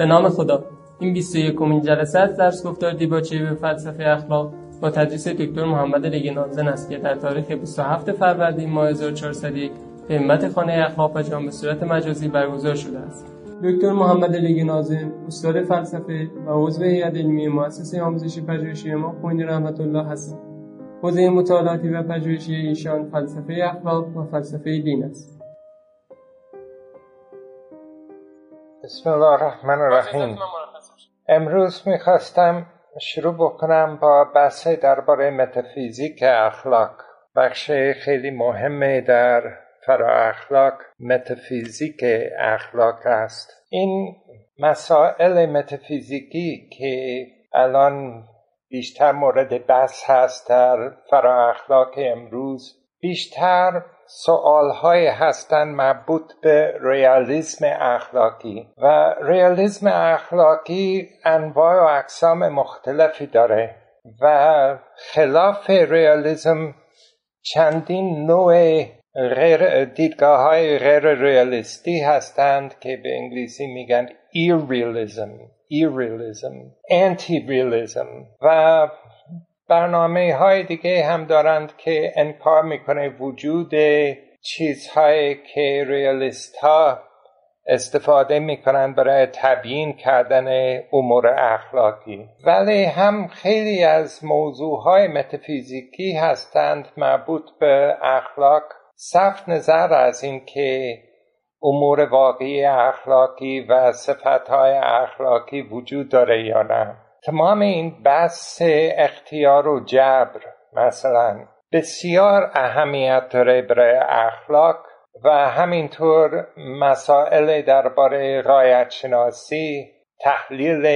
به نام خدا. این 21 کمین جلسه از درس گفتار دیباچه به فلسفه اخلاق با تدریس دکتر محمد لگنانزن است که در تاریخ 27 فروردین ماه 1401 به همت خانه اخلاق و جان به صورت مجازی برگزار شده است. دکتر محمد لگی استاد فلسفه و عضو هیئت علمی مؤسسه آموزشی پژوهشی ما خوینی رحمت الله هستند حوزه مطالعاتی و پژوهشی ایشان فلسفه اخلاق و فلسفه دین است. بسم الله الرحمن الرحیم. امروز می‌خواستم شروع بکنم با بحث درباره متافیزیک اخلاق. بخش خیلی مهمه در فرا اخلاق. متافیزیک اخلاق است. این مسائل متافیزیکی که الان بیشتر مورد بحث هست در فرا اخلاق امروز بیشتر سوال های هستند مربوط به ریالیسم اخلاقی و ریالیسم اخلاقی انواع و اقسام مختلفی داره و خلاف ریالیسم چندین نوع غیر دیدگاه های غیر ریالیستی هستند که به انگلیسی میگن irrealism irrealism anti-realism و برنامه های دیگه هم دارند که انکار می‌کنه وجود چیزهایی که ریالیست ها استفاده می‌کنند برای تبیین کردن امور اخلاقی. ولی هم خیلی از موضوع های متافیزیکی هستند مربوط به اخلاق. صرف نظر از اینکه امور واقعی اخلاقی و صفتهای اخلاقی وجود داره یا نه. تمام این بحث اختیار و جبر مثلا بسیار اهمیت داره برای اخلاق و همینطور مسائل درباره رایت شناسی تحلیل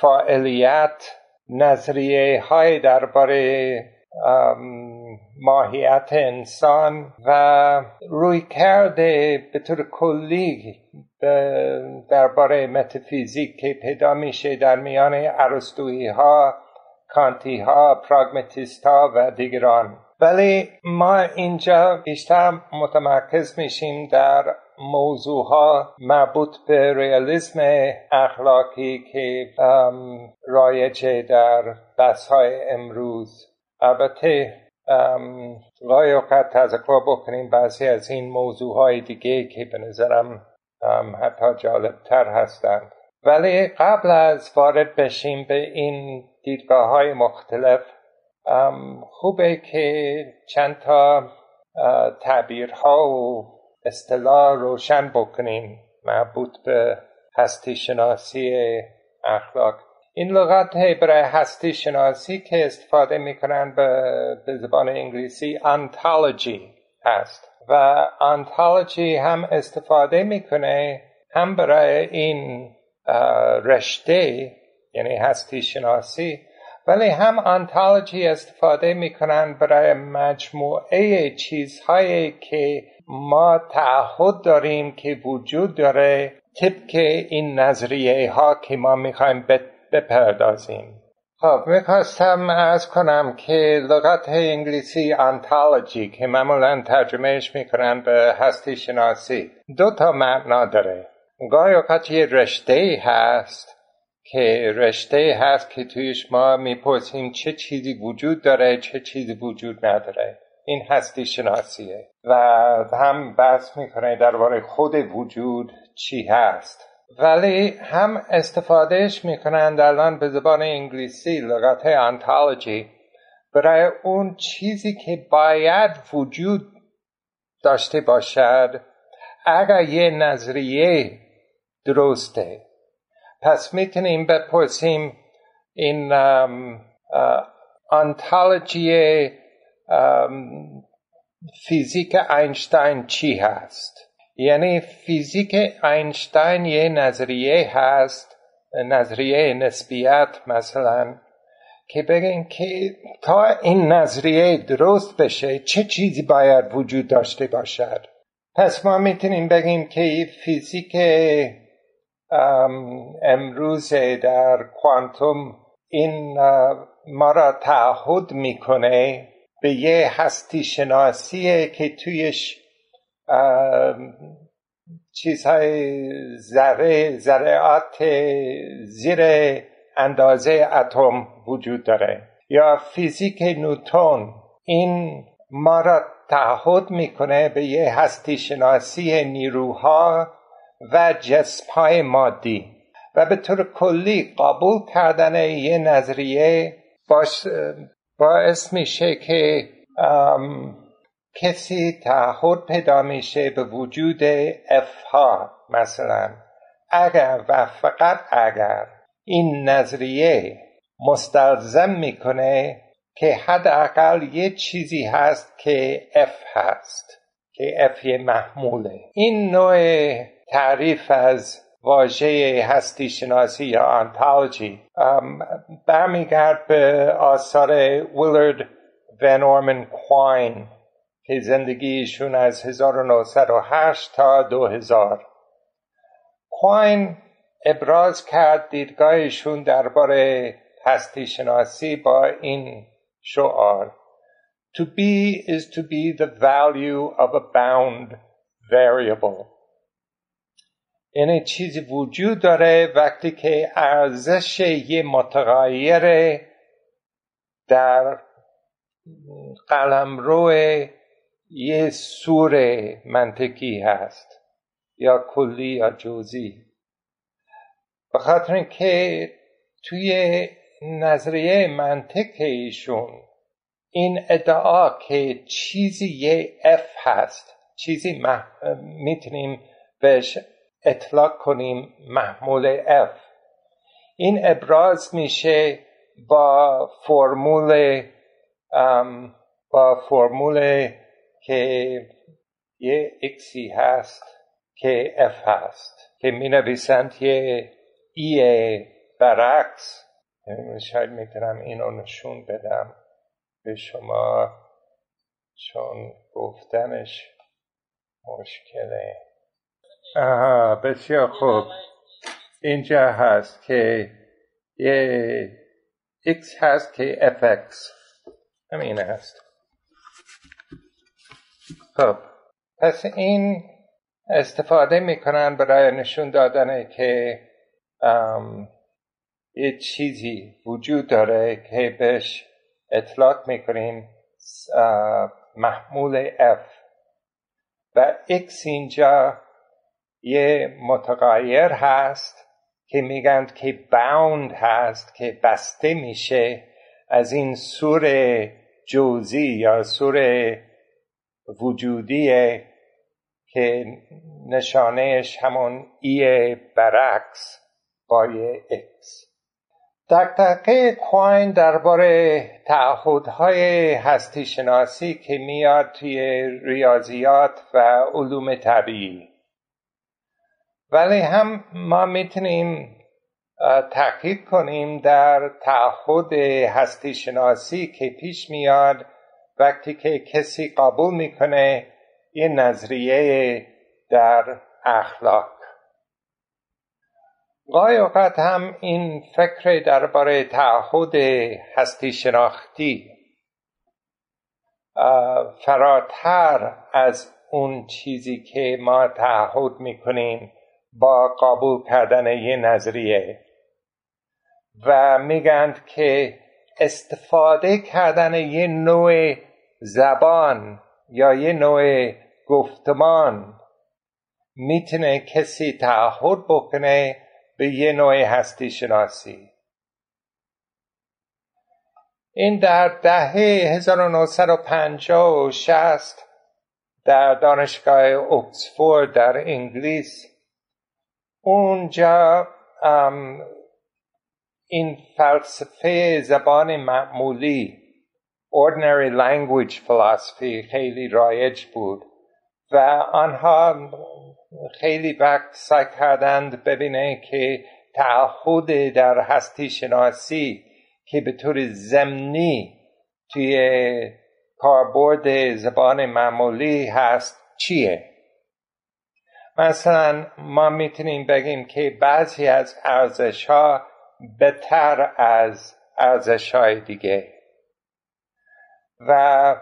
فاعلیت نظریه های درباره ماهیت انسان و روی کرده به طور کلی درباره متافیزیک که پیدا میشه در میان عرستویی ها کانتی ها پراگماتیست ها و دیگران. ولی ما اینجا بیشتر متمرکز میشیم در موضوع ها مربوط به ریالیسم اخلاقی که رایجه در بحث های امروز. البته گاهی اوقات تذکر بکنیم بعضی از این موضوع های دیگه که به نظرم حتی جالبتر هستند. ولی قبل از وارد بشیم به این دیدگاه های مختلف خوبه که چند تا تعبیرها و اصطلاح روشن بکنیم مربوط به هستی شناسی اخلاق. این لغت برای هستی شناسی که استفاده می‌کنن به زبان انگلیسی انتالوجی هست. و انتالوجی هم استفاده می‌کنه هم برای این رشته یعنی هستی شناسی ولی هم انتالوجی استفاده می‌کنن برای مجموعه چیزهایی که ما تعهد داریم که وجود داره طبق این نظریه ها که ما می‌خوایم بپردازیم. خب می‌خواستم از کنم که لغت انگلیسی انتالوجی که معمولا ترجمهش می‌کنن به هستی شناسی دو تا معنا داره. گاهی اوقات یه رشته هست که رشته هست که تویش ما می‌پرسیم چه چیزی وجود داره چه چیزی وجود نداره. این هستی شناسیه. و هم بحث می‌کنه درباره خود وجود چی هست. ولی هم استفادهش می‌کنند الان به زبان انگلیسی لغت انتالوجی برای اون چیزی که باید وجود داشته باشد اگر یه نظریه درسته. پس می‌تونیم بپرسیم این انتالوجی فیزیک اینشتین چی هست؟ یعنی فیزیک اینشتین یه نظریه هست نظریه نسبیت مثلا که بگیم که تا این نظریه درست بشه چه چیزی باید وجود داشته باشد؟ پس ما می‌تونیم بگیم که فیزیک امروز در کوانتوم این ما را تعهد می‌کنه به یه هستی شناسی که تویش چیزهای ذره ذرات زیر اندازه اتم وجود داره. یا فیزیک نوتون این ما را تعهد می‌کنه به یه هستی شناسی نیروها و جسمهای مادی. و به طور کلی قبول کردن یه نظریه باعث میشه که کسی تعهد پیدا میشه به وجود اف ها مثلا. اگر و فقط اگر. این نظریه مستلزم می‌کنه که حداقل یه چیزی هست که اف هست که یه محموله. این نوع تعریف از واژه هستی شناسی یا آنتالوجی برمیگرد به آثار ویلرد ون اورمن کوین که زندگیشون از 1908 تا 2000 کوین ابراز کرد دیدگاهشون درباره هستی شناسی با این شعار. To be is to be the value of a bound variable. یعنی چیزی وجود داره وقتی که ارزش یه متغیر در قلمرو یه سور منطقی هست یا کلی یا جزئی. به خاطر اینکه توی نظریه منطق ایشون این ادعا که چیزی یه اف هست چیزی مح... می‌تونیم بهش اطلاق کنیم محمول اف. این ابراز میشه با فرمول با فرمول که یه اکسی هست که اف هست که می نویسند یه ای برعکس. شاید می‌تونم اینو نشون بدم به شما چون گفتنش مشکله. آها بسیار خوب. اینجا هست که یه x هست که fx همین هست. خب. پس این استفاده می‌کنن برای نشون دادن که یه چیزی وجود داره که بهش اطلاق می‌کنیم محمول F. و X اینجا یه متغیر هست که میگن که باوند هست که بسته میشه از این سور جوزی یا سور وجودیه که نشانهش همون ای برعکس با اکس دقدقه کوین درباره تعهدهای هستی شناسی که میاد توی ریاضیات و علوم طبیعی. ولی هم ما می‌تونیم تحقیق کنیم در تعهد هستی شناسی که پیش میاد وقتی که کسی قبول می‌کنه یه نظریه در اخلاق. گاهی اوقات هم این فکر درباره تعهد هستی شناختی فراتر از اون چیزی که ما تعهد می‌کنیم با قبول کردن یه نظریه. و میگند که استفاده کردن یه نوع زبان یا یه نوع گفتمان می‌تونه کسی تعهد بکنه به یه نوع هستی شناسی. این در دهه 1950 و 60 در دانشگاه اکسفورد در انگلیس اونجا این فلسفه زبان معمولی ordinary language philosophy خیلی رایج بود. و آنها خیلی وقت سعی کردند ببینه که تعهد در هستی شناسی که به طور زمینی توی کاربرد زبان معمولی هست چیه؟ مثلا ما می‌تونیم بگیم که بعضی از ارزش ها بهتر از ارزش های دیگه. و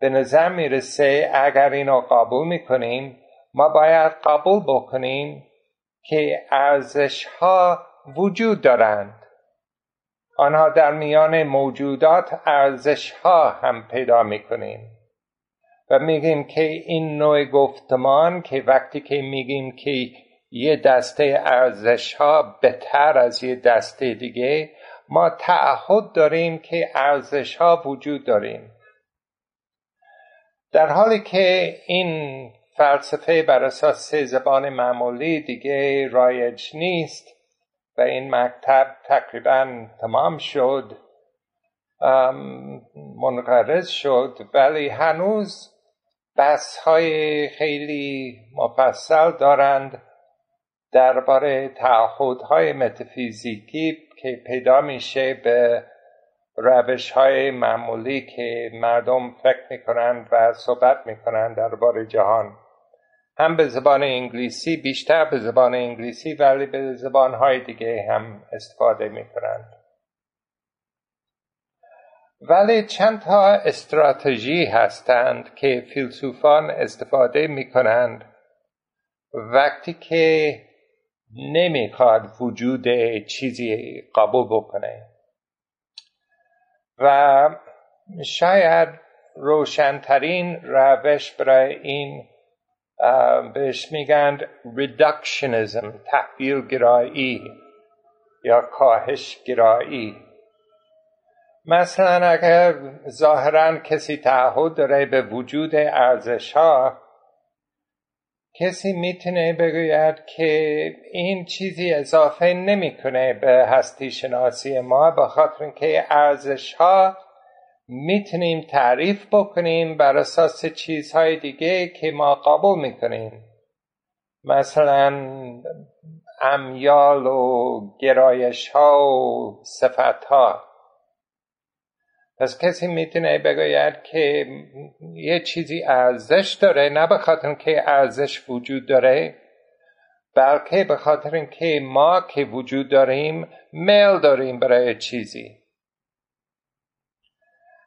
به نظر می‌رسه اگر اینو قبول می‌کنیم ما باید قبول بکنیم که ارزش ها وجود دارند. آنها در میان موجودات ارزش ها هم پیدا می‌کنیم و میگیم که این نوع گفتمان که وقتی که میگیم که یه دسته ارزش ها بهتر از یه دسته دیگه ما تعهد داریم که ارزش ها وجود داریم. در حالی که این فلسفه بر اساس زبان معمولی دیگه رایج نیست و این مکتب تقریبا تمام شد منقرض شد ولی هنوز بحث های خیلی مفصل دارند درباره تعهدهای متافیزیکی که پیدا میشه به روش های معمولی که مردم فکر می‌کنند و صحبت می‌کنند درباره جهان. هم به زبان انگلیسی بیشتر به زبان انگلیسی ولی به زبان های دیگه هم استفاده می‌کنند. ولی چند تا استراتژی هستند که فیلسوفان استفاده می‌کنند. وقتی که نمی‌خواد وجود چیزی قبول بکنه. و شاید روشنترین روش برای این بهش میگن ریدکشنیزم تحویل گرایی یا کاهش گرایی مثلا اگر ظاهرا کسی تعهد داره به وجود ارزش ها کسی می‌تونه بگوید که این چیزی اضافه نمی‌کنه به هستی شناسی ما به خاطر اینکه ارزش ها می‌تونیم تعریف بکنیم بر اساس چیزهای دیگه که ما قبول می‌کنیم. مثلا امیال و گرایش ها و صفت ها پس کسی می‌تونه بگوید که یه چیزی ارزش داره نه به خاطر که ارزش وجود داره بلکه به خاطر اینکه ما که وجود داریم میل داریم برای چیزی.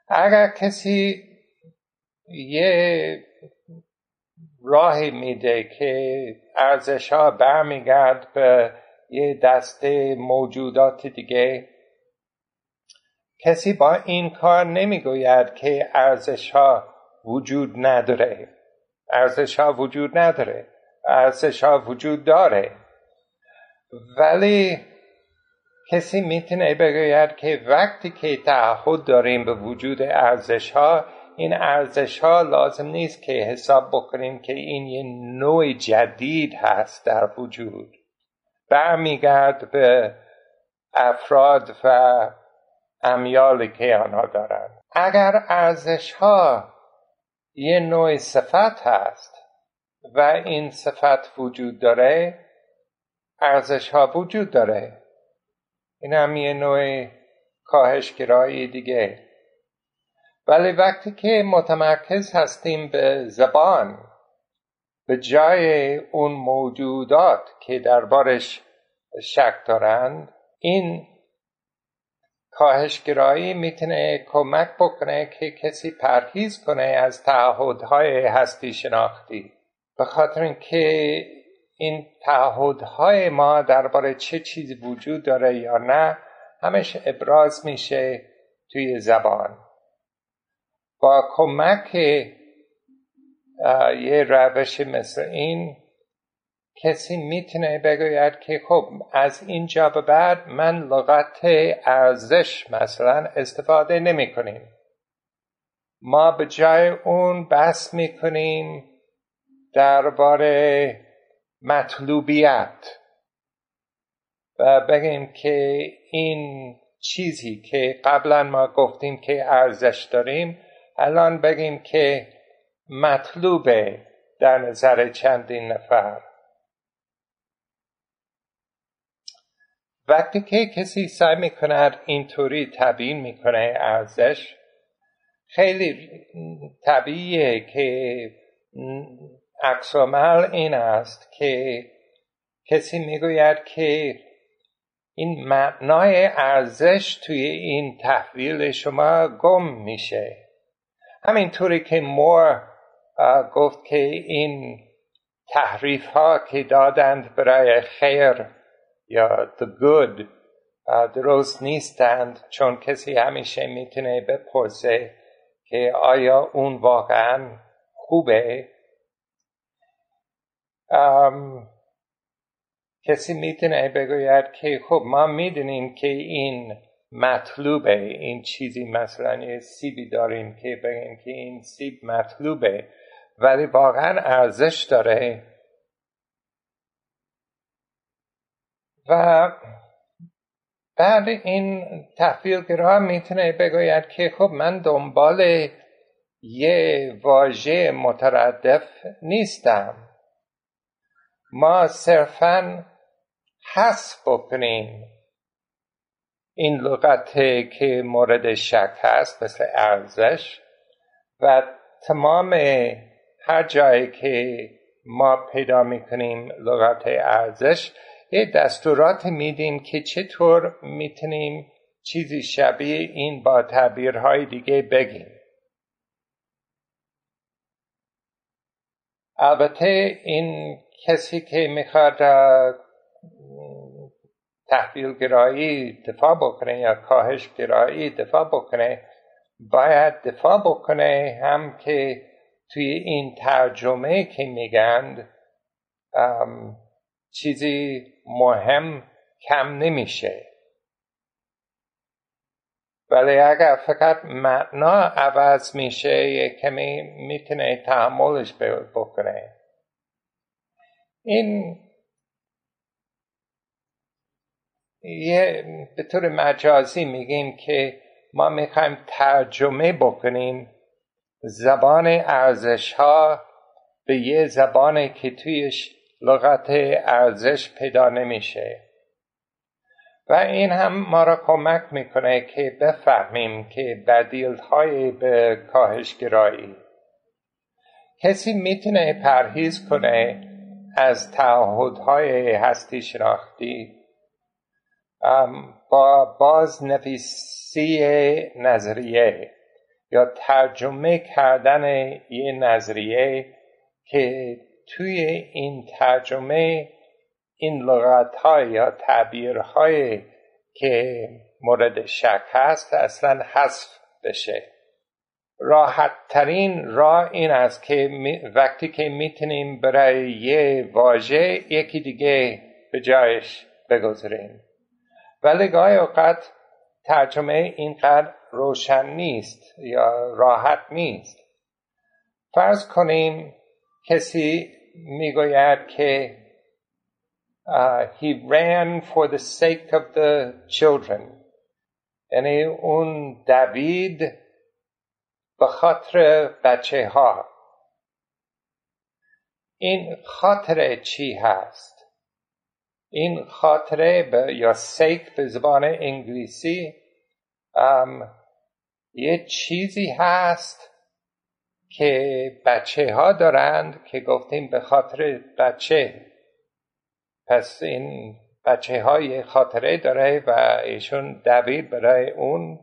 اگر کسی یه راهی میده که ارزش ها برمیگرد به یه دسته موجودات دیگه کسی با این کار نمی‌گوید که ارزش ها وجود نداره. ارزش ها وجود نداره. ارزش ها وجود داره. ولی کسی می‌تونه بگوید که وقتی که تعهد داریم به وجود ارزش ها این ارزش ها لازم نیست که حساب بکنیم که این یه نوع جدید هست در وجود. برمیگرد به افراد و امیالی که آنها دارند اگر ارزش ها یه نوع صفت هست و این صفت وجود داره ارزش ها وجود داره. این هم یه نوع کاهشگرایی دیگه. ولی وقتی که متمرکز هستیم به زبان به جای اون موجودات که دربارش شک دارند این کاهشگرایی می‌تونه کمک بکنه که کسی پرهیز کنه از تعهدهای هستی شناختی. به خاطر اینکه این تعهدهای ما درباره چه چیزی وجود داره یا نه همش ابراز میشه توی زبان. با کمک یه روش مثل این کسی می‌تونه بگوید که خب از اینجا به بعد من لغت ارزش مثلا استفاده نمی کنیم ما به جای اون بحث می‌کنیم درباره مطلوبیت و بگیم که این چیزی که قبلا ما گفتیم که ارزش داریم الان بگیم که مطلوبه در نظر چندین نفر. وقتی که کسی سعی می‌کند اینطوری تبیین می‌کنه ارزش خیلی طبیعیه که عکس این است که کسی می‌گوید که این معنای ارزش توی این تحویل شما گم میشه. همینطوری که مور گفت که این تحریف ها که دادند برای خیر یا the good درست نیستند چون کسی همیشه می‌تونه بپرسه که آیا اون واقعا خوبه؟ کسی می‌تونه بگوید که خب ما می‌دونیم که این مطلوبه این چیزی مثلا یه سیبی داریم که بگیم که این سیب مطلوبه ولی واقعا ارزش داره. و بعد این تحویلگرا می‌تونه بگوید که خب من دنبال یه واژه متردف نیستم. ما صرفا حس بکنیم. این لغت که مورد شک هست مثل ارزش و تمام هر جایی که ما پیدا می‌کنیم لغت ارزش یه دستورات میدیم که چطور می‌تونیم چیزی شبیه این با تعبیرهای دیگه بگیم. البته این کسی که می‌خواد تحویل گرایی دفاع بکنه یا کاهش گرایی دفاع بکنه باید دفاع بکنه هم که توی این ترجمه که میگند چیزی مهم کم نمیشه. ولی اگر فقط معنا عوض میشه یه کمی می‌تونه تحملش بکنه. این یه به طور مجازی میگیم که ما می‌خوایم ترجمه بکنیم زبان ارزش ها به یه زبانی که تویش لغت ارزش پیدا نمیشه. و این هم ما را کمک می‌کنه که بفهمیم که بدیل های به کاهشگرایی کسی می‌تونه پرهیز کنه از تعهدهای هستی شناختی با بازنویسی نظریه یا ترجمه کردن یه نظریه که توی این ترجمه این لغت های یا تعبیر که مورد شک هست اصلا حذف بشه. راحت ترین راه این است که وقتی که می‌تونیم برای یه واژه یکی دیگه به جایش بگذاریم. ولی گاهی اوقات ترجمه اینقدر روشن نیست یا راحت نیست. فرض کنیم کسی می‌گوید که he ran for the sake of the children. یعنی اون دوید به خاطر بچه ها این خاطر چی هست؟ این خاطره یا سیک به زبان انگلیسی یه چیزی هست که بچه ها دارند که گفتیم به خاطر بچه. پس این بچه های خاطره داره و ایشون دوید برای اون.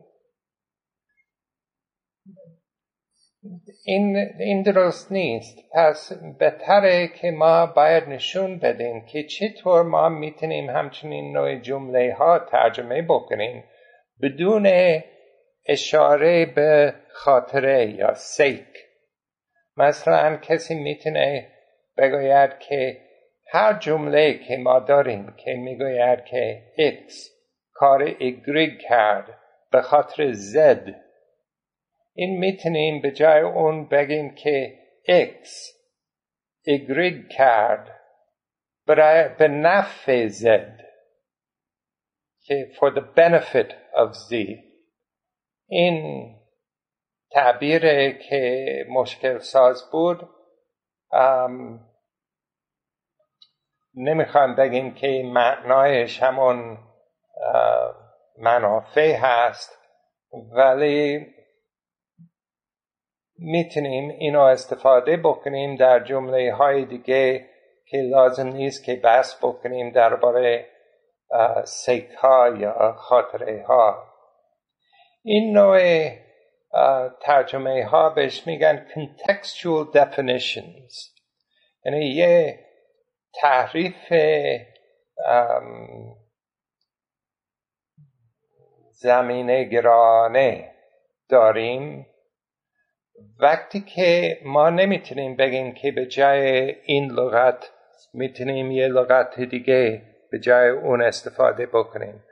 این, این درست نیست. پس بهتره که ما باید نشون بدیم که چطور ما می‌تونیم همچنین نوع جمله ها ترجمه بکنیم بدون اشاره به خاطره یا سیک. مثلا کسی می‌تونه بگوید که هر جمله که ما داریم که می‌گوید که X کار ایگریگ کرد به خاطر Z این می‌تونیم به جای اون بگیم که X ایگریگ کرد برای به نفع Z که for the benefit of Z. این تعبیر که مشکل ساز بود نمی‌خوام بگیم که معنایش همون منافع هست ولی می‌تونیم اینو استفاده بکنیم در جمله های دیگه که لازم نیست که بحث بکنیم درباره سیک ها یا خاطره ها این نوع ترجمه ها بهش میگن contextual definitions. یعنی یه تحریف زمینه گرانه داریم. وقتی که ما نمی‌تونیم بگیم که به جای این لغت می‌تونیم یه لغت دیگه به جای اون استفاده بکنیم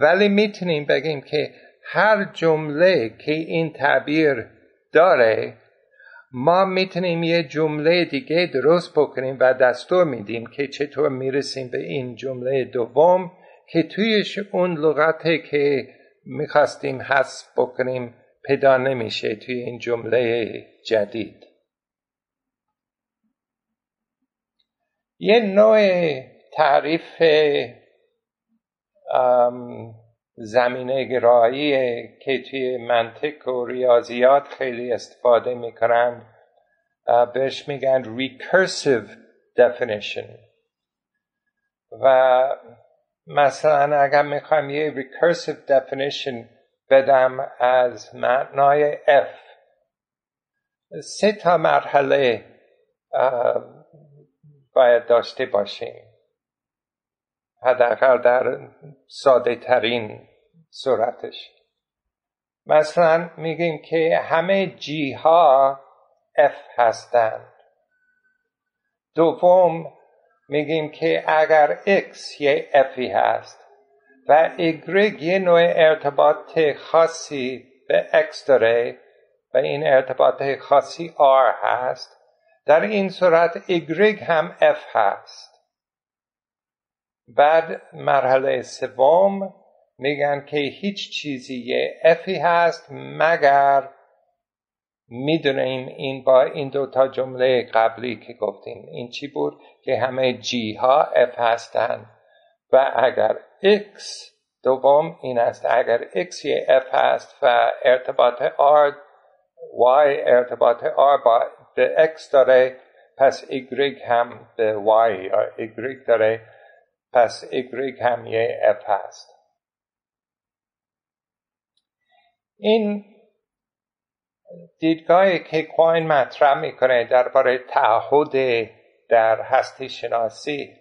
ولی می‌تونیم بگیم که هر جمله که این تعبیر داره ما می‌تونیم یه جمله دیگه درست بکنیم و دستور میدیم که چطور می‌رسیم به این جمله دوم که تویش اون لغته که می‌خواستیم حذف بکنیم پیدا نمیشه توی این جمله جدید. یه نوع تعریف زمینه گرایی که توی منطق و ریاضیات خیلی استفاده می‌کنند بهش میگن recursive definition. و مثلا اگر می‌خوایم یه recursive definition بدم از معنای F سه تا مرحله باید داشته باشیم. حداقل در ساده ترین صورتش. مثلا میگیم که همه جی ها F هستند. دوم میگیم که اگر X یه Fی هست و Y یه نوع ارتباط خاصی به X داره و این ارتباط خاصی R هست در این صورت Y هم F هست. بعد مرحله سوم میگن که هیچ چیزی یه افی هست مگر می‌دونیم این با این دوتا جمله قبلی که گفتیم. این چی بود؟ که همه جی ها اف هستند و اگر x دوم این است. اگر x یه f هست و ارتباط r y ارتباط r با به x داره پس y هم به y یا y داره. پس y هم یه f هست. این دیدگاهی که کوین مطرح می‌کنه درباره تعهد در هستی شناسی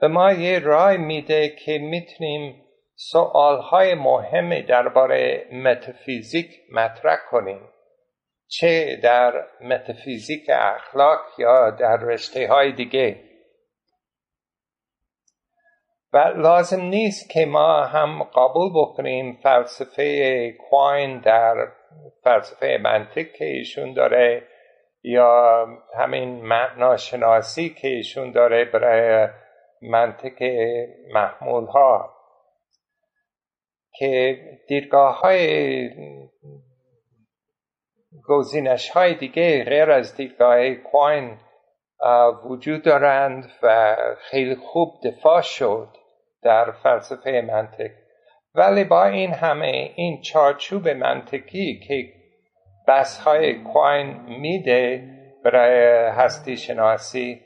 به ما یه رای میده که می‌تونیم سوالهای مهمی درباره متافیزیک مطرح کنیم. چه در متافیزیک اخلاق یا در رشته های دیگه. و لازم نیست که ما هم قبول بکنیم فلسفه کوین در فلسفه منطق که ایشون داره یا همین معناشناسی که ایشون داره برای منطق محمول ها که دیدگاه های گزینش های دیگه غیر از دیدگاه کوین وجود دارند و خیلی خوب دفاع شد. در فلسفه منطق. ولی با این همه این چارچوب منطقی که بس های کوین میده برای هستی شناسی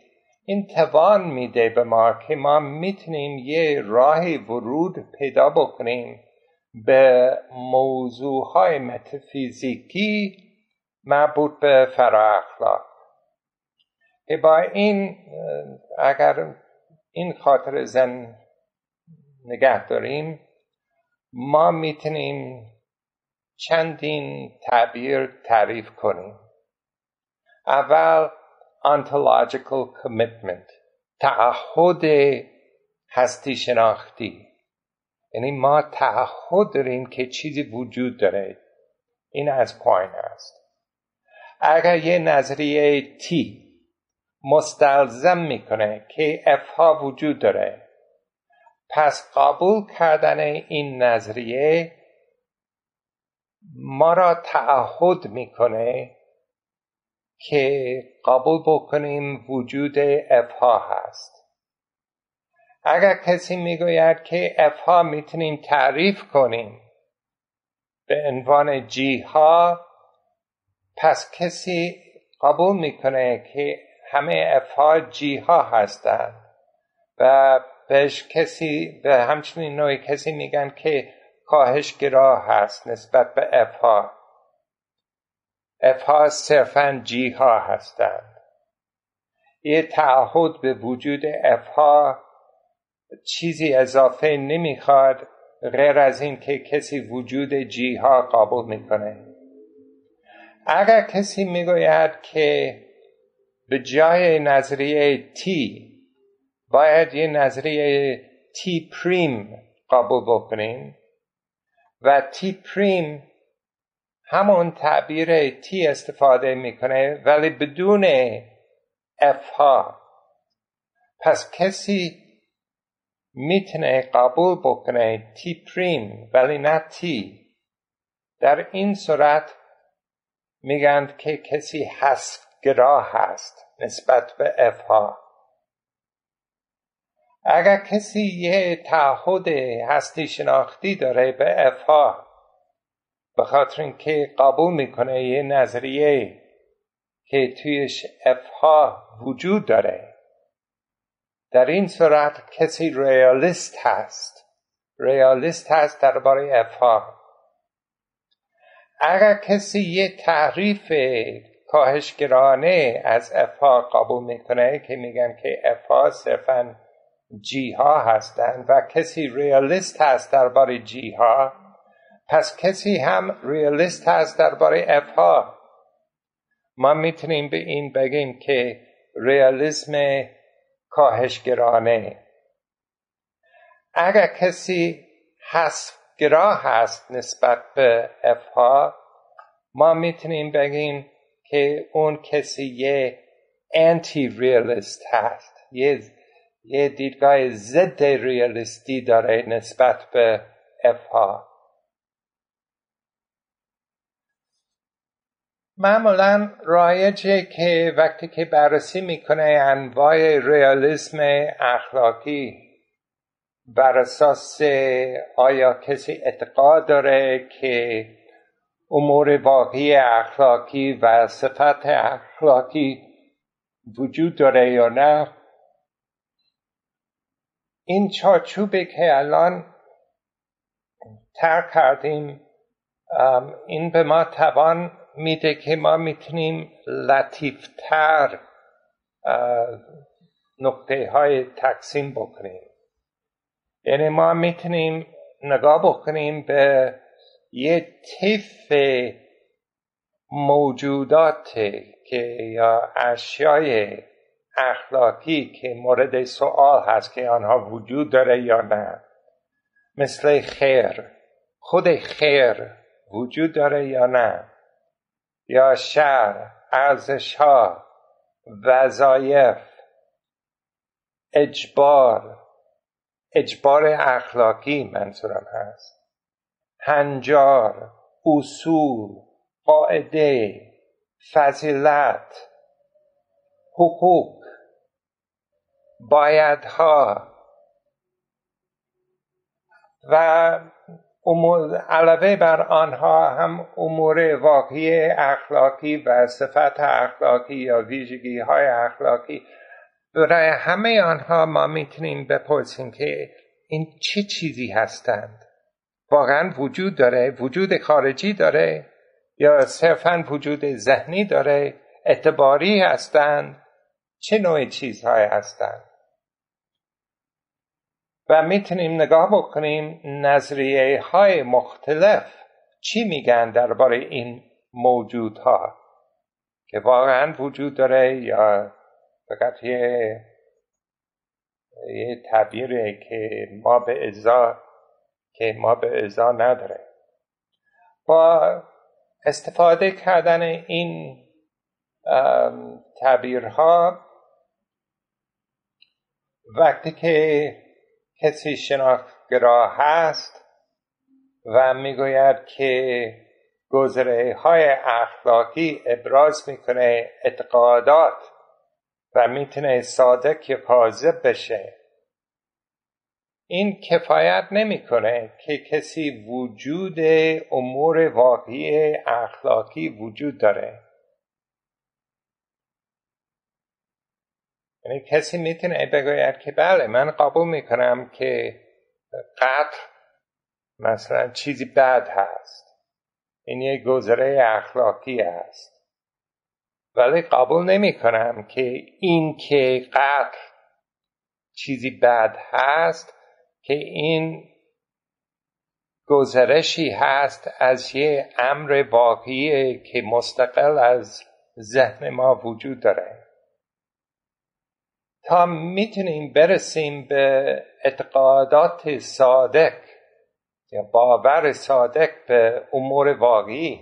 این توان میده به ما که ما می‌تونیم یه راه ورود پیدا بکنیم به موضوع های متفیزیکی مربوط به فرا اخلاق. با این اگر این خاطر زن نگه داریم. ما می‌تونیم چندین تعبیر تعریف کنیم. اول ontological commitment تعهد هستی شناختی یعنی ما تعهد داریم که چیزی وجود داره. این از پایین است. اگر یه نظریه تی مستلزم می‌کنه که اف ها وجود داره پس قبول کردن این نظریه ما را تعهد می‌کنه که قبول بکنیم وجود اف ها هست. اگر کسی می‌گوید که اف ها می‌تونیم تعریف کنیم به عنوان جی ها پس کسی قبول می‌کنه که همه F ها G ها هستند و بهش کسی به همچنین نوعی کسی میگن که کاهشگرا هست نسبت به F ها F ها صرفا G ها هستند. یه تعهد به وجود F ها چیزی اضافه نمی‌خواد غیر از این که کسی وجود G ها قبول می‌کنه. اگر کسی می‌گوید که به جای نظریه تی باید یه نظریه تی پریم قبول بکنیم و تی پریم همون تعبیر تی استفاده می‌کنه ولی بدون اف ها. پس کسی می‌تونه قبول بکنه تی پریم ولی نه تی در این صورت میگند که کسی حذف گراه هست نسبت به اف ها. اگر کسی یه تعهد هستی شناختی داره به اف ها به خاطر اینکه قبول می‌کنه یه نظریه که تویش اف ها وجود داره در این صورت کسی ریالیست هست. ریالیست هست درباره F ها اگر کسی یه تعریف کاهشگرانه از F ها قبول می‌کنه که میگن که F ها صرفا G ها هستند و کسی ریالیست هست درباره G ها پس کسی هم ریالیست هست درباره F ها ما می‌تونیم به این بگیم که ریالیسم کاهشگرانه. اگر کسی حسفگرا هست نسبت به اف ها ما می‌تونیم بگیم که اون کسی یه انتی ریالیست هست یه, یه دیدگاه ضد ریالیستی داره نسبت به اف ها. معمولا رایجه که وقتی که بررسی می‌کنه انواع ریالیسم اخلاقی بر اساس آیا کسی اعتقاد داره که امور واقعی اخلاقی و صفت اخلاقی وجود داره یا نه این چارچوبی که الان تر کردیم این به ما توان میده که ما می‌تونیم لطیفتر نقطه های تقسیم بکنیم. یعنی ما می‌تونیم نگاه بکنیم به یه طیف موجودات که یا اشیای اخلاقی که مورد سوال هست که آنها وجود داره یا نه. مثل خیر. خود خیر وجود داره یا نه؟ یا شر ارزش ها وظایف اجبار. اجبار اخلاقی منظورم هست. هنجار اصول قاعده فضیلت حقوق. بایدها. و علاوه بر آنها هم امور واقعی اخلاقی و صفت اخلاقی یا ویژگی های اخلاقی. برای همه آنها ما می‌تونیم بپرسیم که این چه چیزی هستند؟ واقعا وجود داره؟ وجود خارجی داره؟ یا صرفا وجود ذهنی داره؟ اعتباری هستند؟ چه نوع چیزهای هستند؟ و می‌تونیم نگاه بکنیم نظریه های مختلف چی میگن درباره این موجودها که واقعا وجود داره یا فقط یه یه تعبیره که ما به ازا که ما به ازا نداره. با استفاده کردن این تعبیرها وقتی که کسی شناختگرا هست و می‌گوید که گذره های اخلاقی ابراز می‌کنه اعتقادات و می‌تونه صادق یا کاذب بشه این کفایت نمی‌کنه که کسی وجود امور واقعی اخلاقی وجود داره. یعنی کسی می‌تونه بگوید که بله من قبول می‌کنم که قتل مثلا چیزی بد هست. این یک گذره اخلاقی است ولی قبول نمی کنم که این که قتل چیزی بد هست که این گزارشی هست از یه امر واقعی که مستقل از ذهن ما وجود داره. تا می‌تونیم برسیم به اعتقادات صادق یا باور صادق به امور واقعی.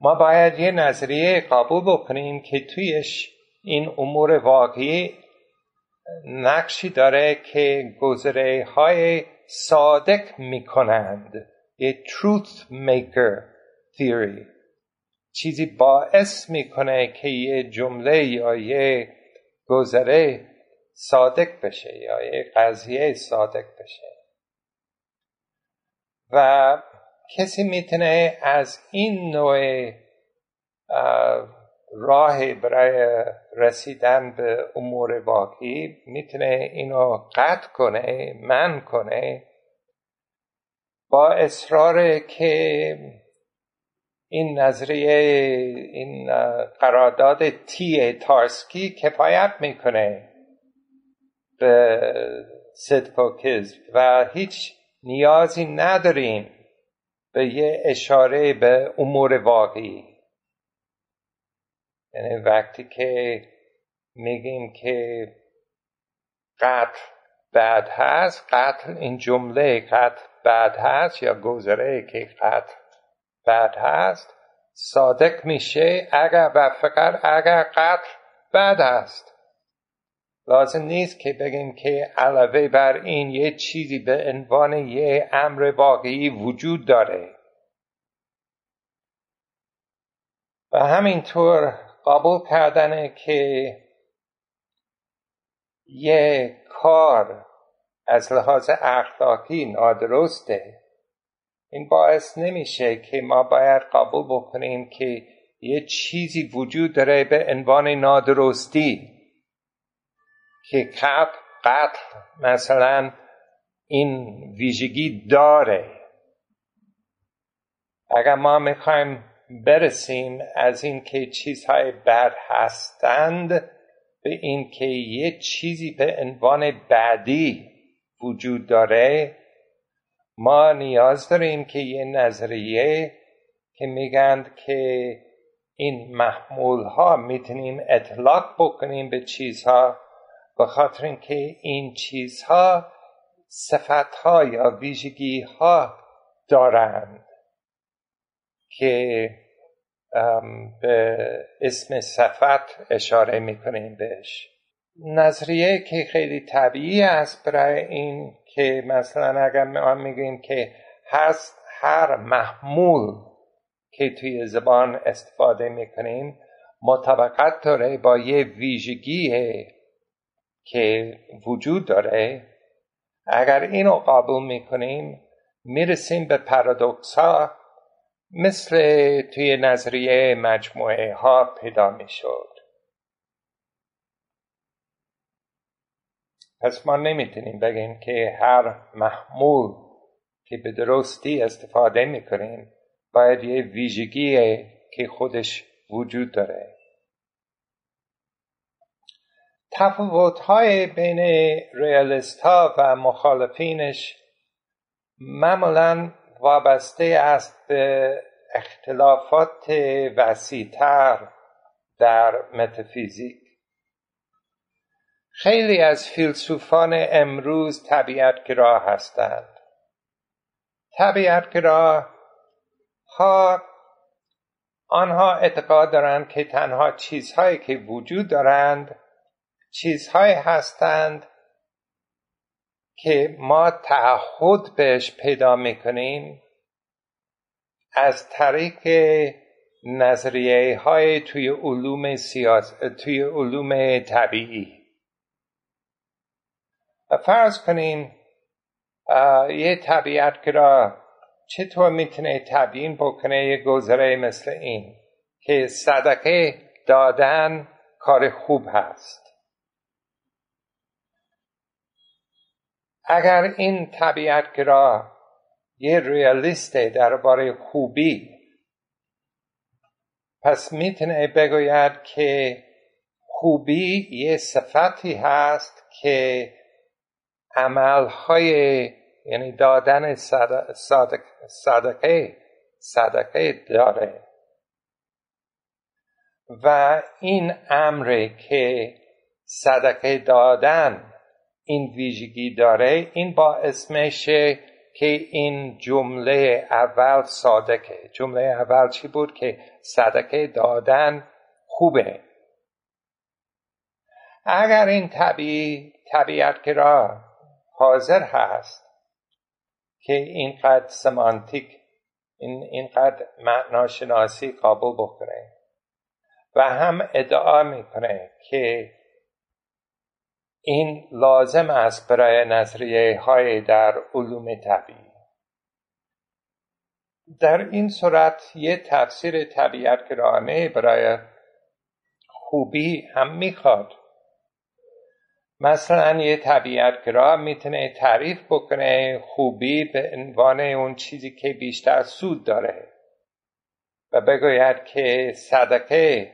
ما باید یه نظریه قبول بکنیم که تویش این امور واقعی نقشی داره که گذره های صادق می‌کنند. یه truth maker theory. چیزی باعث می‌کنه که یه جمله یا یه گذره صادق بشه یا یه قضیه صادق بشه. و کسی می‌تونه از این نوع راه برای رسیدن به امور واقعی می‌تونه اینو قطع کنه من کنه با اصرار که این نظریه این قرارداد تی تارسکی کفایت می‌کنه به صدق و کذب و هیچ نیازی نداریم به یه اشاره به امور واقعی. یعنی وقتی که میگیم که قتل بد هست قتل این جمله قتل بد هست یا گذره که قتل بد هست صادق میشه اگر و فقط اگر قتل بد است لازم نیست که بگیم که علاوه بر این یه چیزی به عنوان یه امر واقعی وجود داره. و همینطور قبول کردن که یه کار از لحاظ اخلاقی نادرسته. این باعث نمیشه که ما باید قبول بکنیم که یه چیزی وجود داره به عنوان نادرستی که قتل قتل مثلا این ویژگی داره. اگر ما می‌خوایم برسیم از اینکه چیزهای بد هستند به اینکه یه چیزی به عنوان بعدی وجود داره ما نیاز داریم که یه نظریه که میگند که این محمول ها می‌تونیم اطلاق بکنیم به چیزها به خاطر اینکه این چیزها صفت ها یا ویژگی ها دارند که به اسم صفت اشاره می‌کنیم بهش. نظریه که خیلی طبیعی است برای این که مثلا اگر ما میگیم که هست هر محمول که توی زبان استفاده می‌کنیم مطابقت داره با یه ویژگی که وجود داره. اگر اینو قابل می‌کنیم می‌رسیم به پارادوکس ها. مثل توی نظریه مجموعه ها پیدا می شد پس ما نمی‌تونیم بگیم که هر محمول که به درستی استفاده می‌کنیم باید یه ویژگی که خودش وجود داره. تفاوت های بین ریالیست ها و مخالفینش معمولا وابسته است به اختلافات وسیعتر در متافیزیک. خیلی از فیلسوفان امروز طبیعتگرا هستند. طبیعتگرا ها آنها اعتقاد دارند که تنها چیزهایی که وجود دارند چیزهایی هستند که ما تعهد بهش پیدا می‌کنیم از طریق نظریه های توی علوم سیاس توی علوم طبیعی. فرض کنیم یه طبیعت را چطور می‌تونه تبیین بکنه یه گذره مثل این که صدقه دادن کار خوب هست؟ اگر این طبیعتگرا یه ریالیست درباره خوبی پس می‌تونه بگوید که خوبی یه صفتی هست که عملهای یعنی دادن صدقه صدقه داره. و این امره که صدقه دادن این ویژگی داره این باعث میشه که این جمله اول صادقه. جمله اول چی بود؟ که صدقه دادن خوبه. اگر این طبیعی طبیعت را حاضر هست که اینقدر سمانتیک این اینقدر معناشناسی قابل بکنه و هم ادعا می‌کنه که این لازم است برای نظریه های در علوم طبیعی. در این صورت یه تفسیر طبیعت گرانه برای خوبی هم می‌خواد. مثلا یه طبیعتگرا می‌تونه تعریف بکنه خوبی به عنوان اون چیزی که بیشتر سود داره. و بگوید که صدقه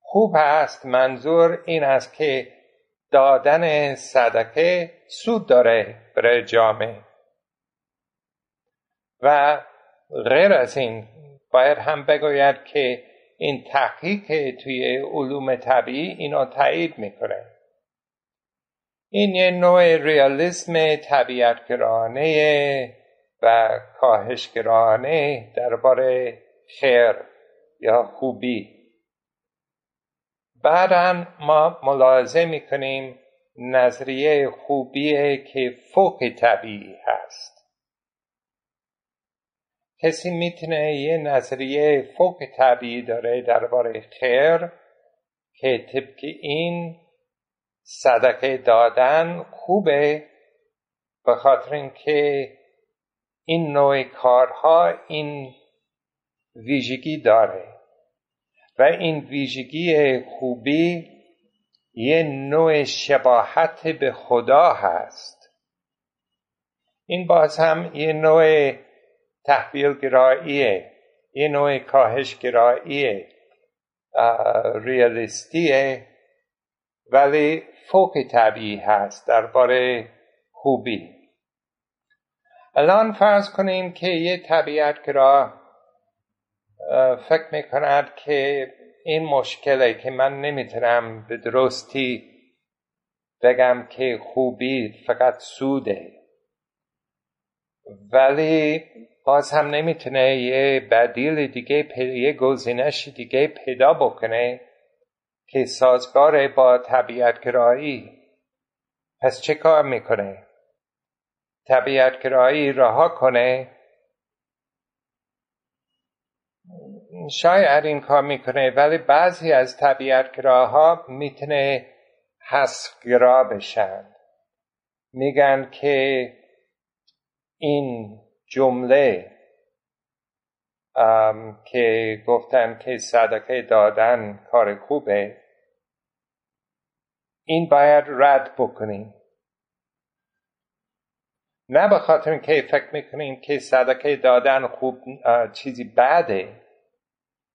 خوب است منظور این است که دادن صدقه سود داره برای جامعه. و غیر از این باید هم بگوید که این تحقیق توی علوم طبیعی اینو تایید می‌کنه. این یه نوع ریالیسم طبیعتگرانه و کاهشگرانه درباره خیر یا خوبی. بعدا ما ملاحظه می‌کنیم نظریه خوبی که فوق طبیعی هست. کسی می‌تونه یه نظریه فوق طبیعی داره درباره خیر که طبق این صدقه دادن خوبه به خاطر اینکه این نوع کارها این ویژگی داره. و این ویژگی خوبی یه نوع شباهت به خدا هست. این باز هم یه نوع تحویل گراییه یه نوع کاهش گراییه ریالیستیه. ولی فوق طبیعی هست درباره خوبی. الان فرض کنیم که یه طبیعت را فکر می‌کند که این مشکله که من نمی‌تونم به درستی بگم که خوبی فقط سوده. ولی باز هم نمی‌تونه یه بدیل دیگه یه گزینش دیگه پیدا بکنه. که سازگار با طبیعت گرایی. پس چه کار می‌کنه؟ طبیعت گرایی رها کنه. شاید این کار می‌کنه ولی بعضی از طبیعت گراها می‌تونه حسگرا بشن. میگن که این جمله که گفتن که صدقه دادن کار خوبه. این باید رد بکنیم. نه به خاطر که فکر می‌کنیم که صدقه دادن خوب چیزی بده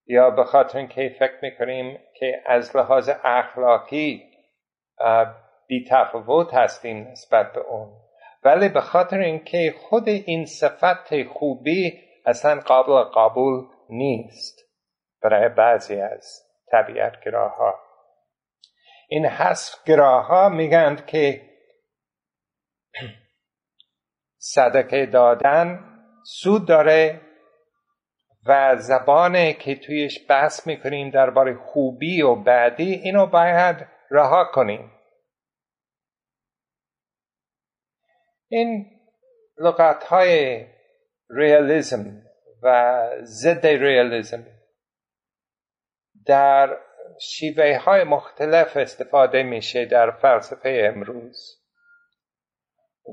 یا به خاطر که فکر می‌کنیم که از لحاظ اخلاقی بی تفاوت هستیم نسبت به اون. ولی به خاطر اینکه خود این صفت خوبی اصلا قابل قبول نیست برای بعضی از طبیعت گراها این حذف گراها میگند که صدقه دادن سود داره و زبانه که تویش بحث می‌کنیم درباره خوبی و بعدی اینو باید رها کنیم. این لغت های ریالیزم و ضد ریالیزم در شیوه های مختلف استفاده میشه در فلسفه امروز.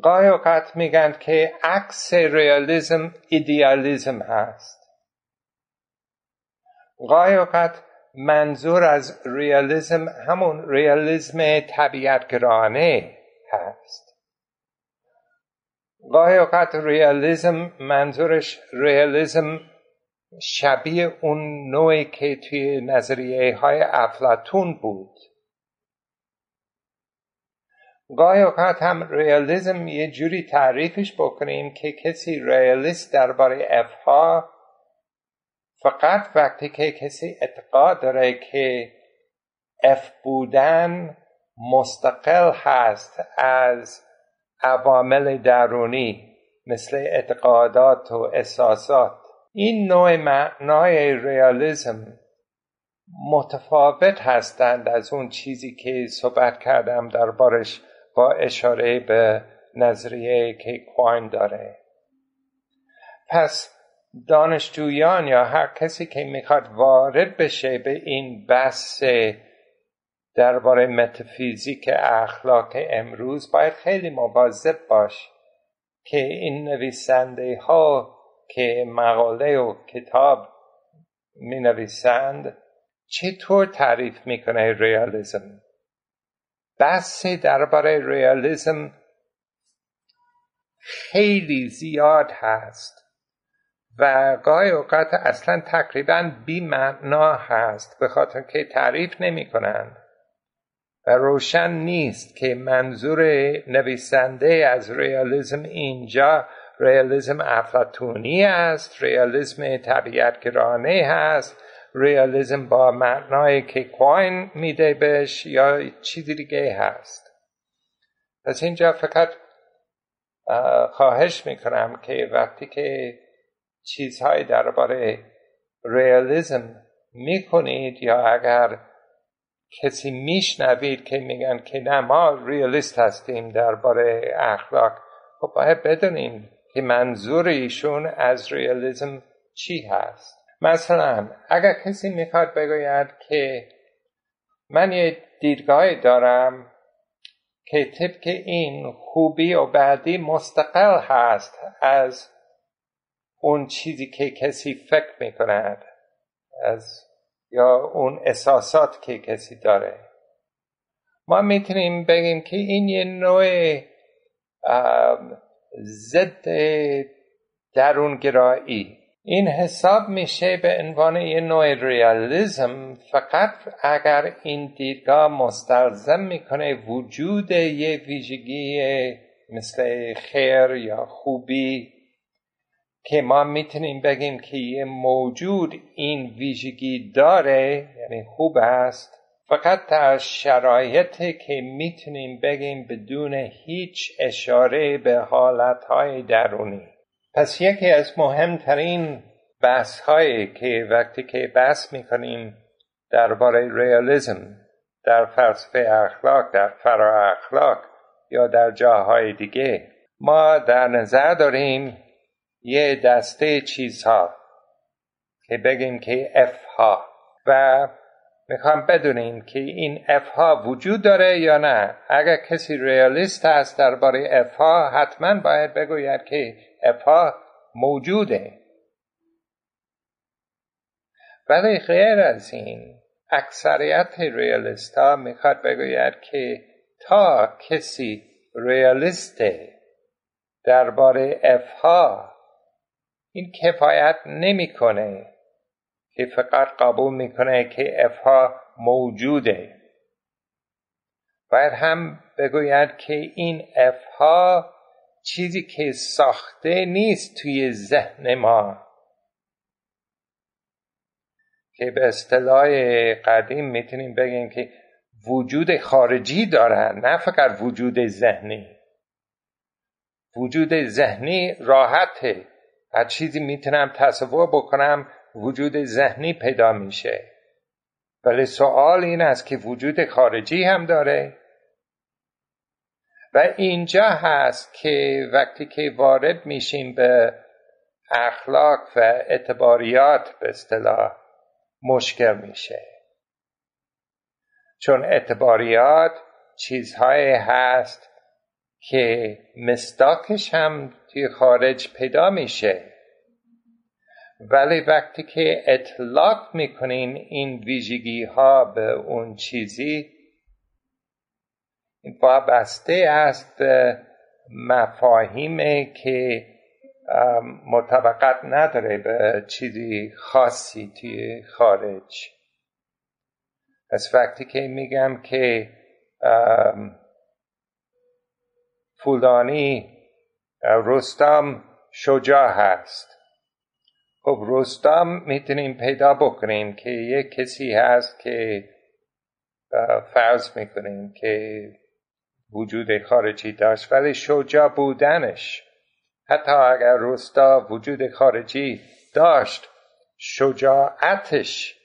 گاهی اوقات میگن که عکس ریالیزم ایدیالیزم هست. گاهی اوقات منظور از ریالیزم همون ریالیزم طبیعتگرانه هست. گاهی اوقات ریالیزم منظورش ریالیزم شبیه اون نوعی که توی نظریه های افلاطون بود. گاهی اوقات هم ریالیزم یه جوری تعریفش بکنیم که کسی ریالیست درباره افها فقط وقتی که کسی اعتقاد داره که اف بودن مستقل هست از عوامل درونی مثل اعتقادات و احساسات. این نوع معنای ریالیزم متفاوت هستند از اون چیزی که صحبت کردم دربارش با اشاره به نظریه که کوین داره. پس دانشجویان یا هر کسی که می‌خواد وارد بشه به این بحث درباره متافیزیک اخلاق امروز باید خیلی مواظب باش که این نویسنده ها که مقاله و کتاب می نویسند چطور تعریف می‌کنه ریالیزم؟ بحث درباره ریالیزم خیلی زیاد هست و گاهی اوقات اصلا تقریبا بی معنا هست به خاطر که تعریف نمی کنند و روشن نیست که منظور نویسنده از ریالیزم اینجا ریالیزم افلاطونی است ریالیزم طبیعتگرانه هست ریالیزم با معنای که کوین میده بهش یا چیزی دیگه هست. پس اینجا فقط خواهش می‌کنم که وقتی که چیزهای درباره ریالیزم می‌کنید یا اگر کسی میشنوید که میگن که نه ما ریالیست هستیم درباره اخلاق خب باید بدونیم که منظور ایشون از ریالیزم چی هست؟ مثلا اگر کسی می‌خواد بگوید که من یه دیدگاهی دارم که طبق این خوبی و بعدی مستقل هست از اون چیزی که کسی فکر می‌کند از یا اون احساسات که کسی داره. ما می‌تونیم بگیم که این یه نوع ضد درونگرایی. این حساب میشه به عنوان یه نوع ریالیزم فقط اگر این دیدگاه مستلزم می‌کنه وجود یه ویژگی مثل خیر یا خوبی که ما می‌تونیم بگیم که یه موجود این ویژگی داره یعنی خوب است فقط در شرایطی که می‌تونیم بگیم بدون هیچ اشاره به حالتهای درونی. پس یکی از مهمترین بحث که وقتی که بحث می‌کنیم درباره ریالیزم در فلسفه اخلاق در فرا اخلاق یا در جاهای دیگه ما در نظر داریم یه دسته چیزها که بگیم که F ها. و می‌خوام بدونیم که این F ها وجود داره یا نه. اگر کسی ریالیست هست درباره F ها حتما باید بگوید که F ها موجوده. ولی غیر از این اکثریت ریالیست ها می‌خواد بگوید که تا کسی ریالیسته درباره اف ها این کفایت نمی‌کنه. که فقط قبول می‌کنه که افها موجوده. باید هم بگوید که این افها چیزی که ساخته نیست توی ذهن ما. که به اصطلاح قدیم می‌تونیم بگیم که وجود خارجی دارن نه فقط وجود ذهنی. وجود ذهنی راحته. هر چیزی می‌تونم تصور بکنم وجود ذهنی پیدا میشه. ولی سوال این است که وجود خارجی هم داره. و اینجا هست که وقتی که وارد میشیم به اخلاق و اعتباریات به اصطلاح مشکل میشه. چون اعتباریات چیزهایی هست که مستاکش هم توی خارج پیدا میشه. ولی وقتی که اطلاق می‌کنین این ویژگی ها به اون چیزی وابسته است به مفاهیم که مطابقت نداره به چیزی خاصی توی خارج. از وقتی که میگم که فولانی رستم شجاع هست. خب رستم می‌تونیم پیدا بکنیم که یک کسی هست که فرض می‌کنیم که وجود خارجی داشت ولی شجاع بودنش. حتی اگر رستا وجود خارجی داشت شجاعتش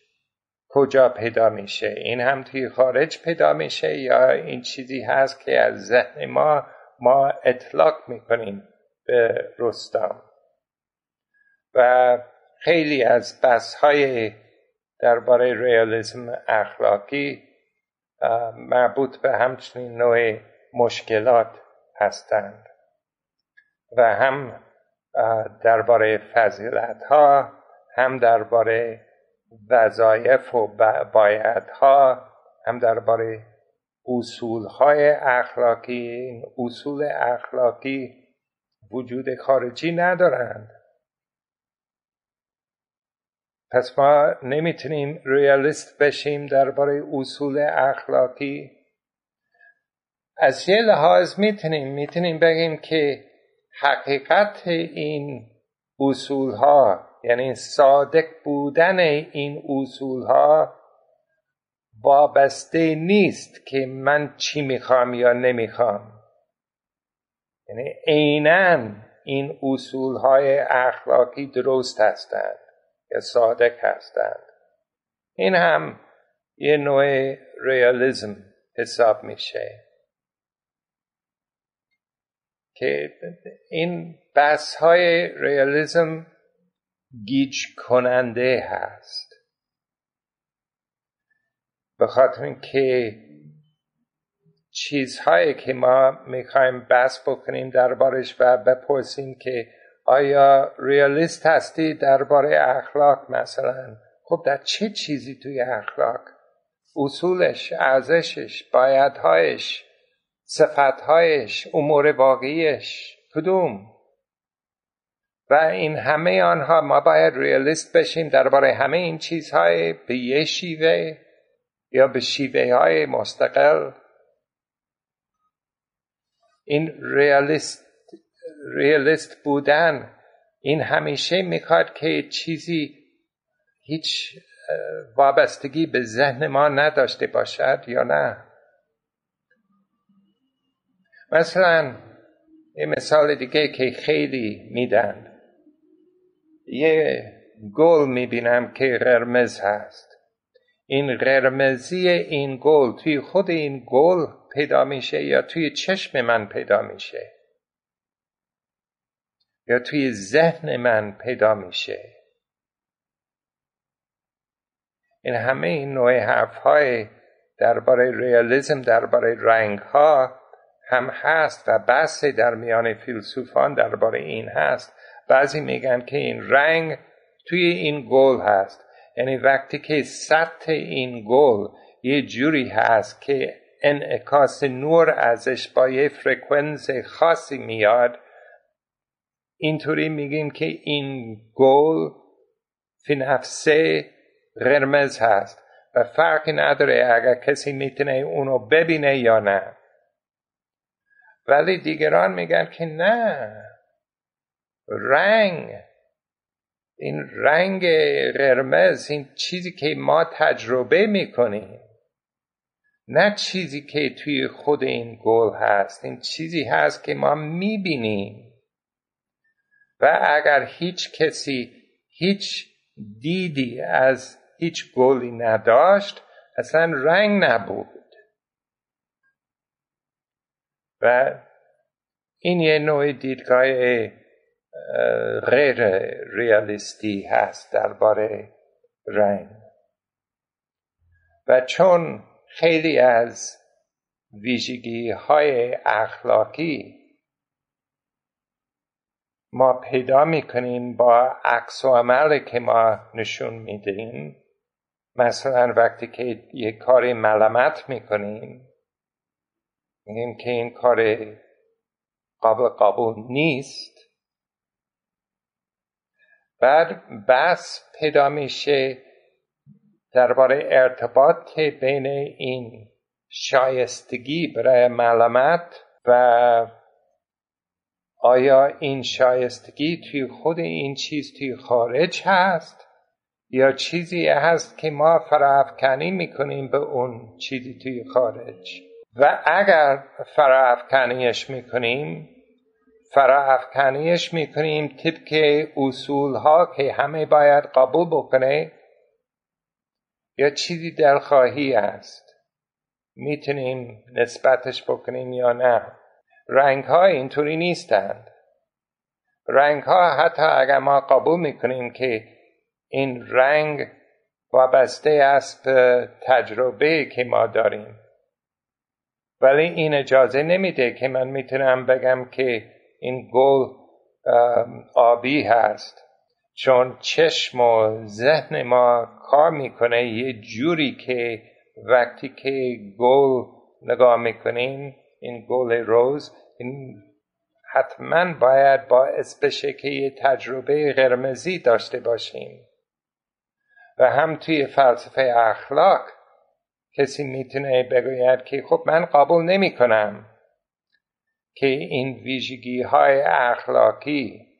کجا پیدا میشه؟ این هم توی خارج پیدا میشه یا این چیزی هست که از ذهن ما ما اطلاق می‌کنیم به رستم؟ و خیلی از بحث های درباره ریالیسم اخلاقی مربوط به همچنین نوع مشکلات هستند و هم درباره فضیلت ها هم درباره وظایف و باید ها هم درباره اصول های اخلاقی اصول اخلاقی وجود خارجی ندارند. پس ما نمی‌تونیم ریالیست بشیم درباره اصول اخلاقی. از یه لحاظ می‌تونیم می‌تونیم بگیم که حقیقت این اصول ها یعنی صادق بودن این اصول ها وابسته نیست که من چی می‌خوام یا نمی‌خوام. یعنی عینا این اصول های اخلاقی درست هستند یا صادق هستند. این هم یه نوع ریالیزم حساب میشه. که این بحث های ریالیزم گیج کننده هست. به خاطر اینکه چیزهایی که ما می‌خوایم بحث بکنیم دربارش و بپرسیم که آیا ریالیست هستی درباره اخلاق مثلا؟ خب در چه چیزی توی اخلاق؟ اصولش ارزشش بایدهایش صفتهایش امور واقعیش کدوم؟ و این همه آنها ما باید ریالیست بشیم درباره همه این چیزهای به یه شیوه یا به شیوه های مستقل. این ریالیست, ریالیست بودن این همیشه می‌خواد که چیزی هیچ وابستگی به ذهن ما نداشته باشد یا نه. مثلا یه مثال دیگه که خیلی میدن. یه گل می‌بینم که قرمز هست. این قرمزی این گل توی خود این گل پیدا میشه یا توی چشم من پیدا میشه؟ یا توی ذهن من پیدا میشه. این همه این نوع حرف های درباره ریالیزم درباره رنگ ها هم هست و بحث در میان فیلسوفان درباره این هست. بعضی میگن که این رنگ توی این گل هست. یعنی وقتی که سطح این گل یه جوری هست که انعکاس نور ازش با یه فرکونس خاصی میاد اینطوری میگیم که این گل فی نفسه قرمز هست و فرقی نداره اگر کسی می‌تونه اونو ببینه یا نه. ولی دیگران میگن که نه رنگ این رنگ قرمز این چیزی که ما تجربه می‌کنیم نه چیزی که توی خود این گل هست این چیزی هست که ما می‌بینیم. و اگر هیچ کسی هیچ دیدی از هیچ گلی نداشت اصلا رنگ نبود. و این یه نوع دیدگاه غیر ریالیستی هست درباره رنگ. و چون خیلی از ویژگی های اخلاقی ما پیدا می‌کنیم با عکس و عمل که ما نشون میدیم. مثلا وقتی که یک کاری ملامت می‌کنیم میگیم که این کار قابل قبول نیست. بعد بس پیدا میشه درباره ارتباط بین این شایستگی برای معلومت و آیا این شایستگی توی خود این چیز توی خارج هست؟ یا چیزی هست که ما فراافکنی می‌کنیم به اون چیزی توی خارج؟ و اگر فراافکنیش می‌کنیم فراافکنیش می‌کنیم طبق اصول ها که همه باید قبول بکنه یا چیزی دلخواهی است می‌تونیم نسبتش بکنیم یا نه؟ رنگ ها اینطوری نیستند. رنگ ها حتی اگر ما قبول می‌کنیم که این رنگ وابسته است به تجربه که ما داریم. ولی این اجازه نمیده که من می‌تونم بگم که این گل آبی هست. چون چشم و ذهن ما کار می‌کنه یه جوری که وقتی که گل نگاه می‌کنیم این گل روز این حتما باید باعث بشه که یه تجربه قرمزی داشته باشیم. و هم توی فلسفه اخلاق کسی می‌تونه بگوید که خب من قبول نمی کنم که این ویژگی های اخلاقی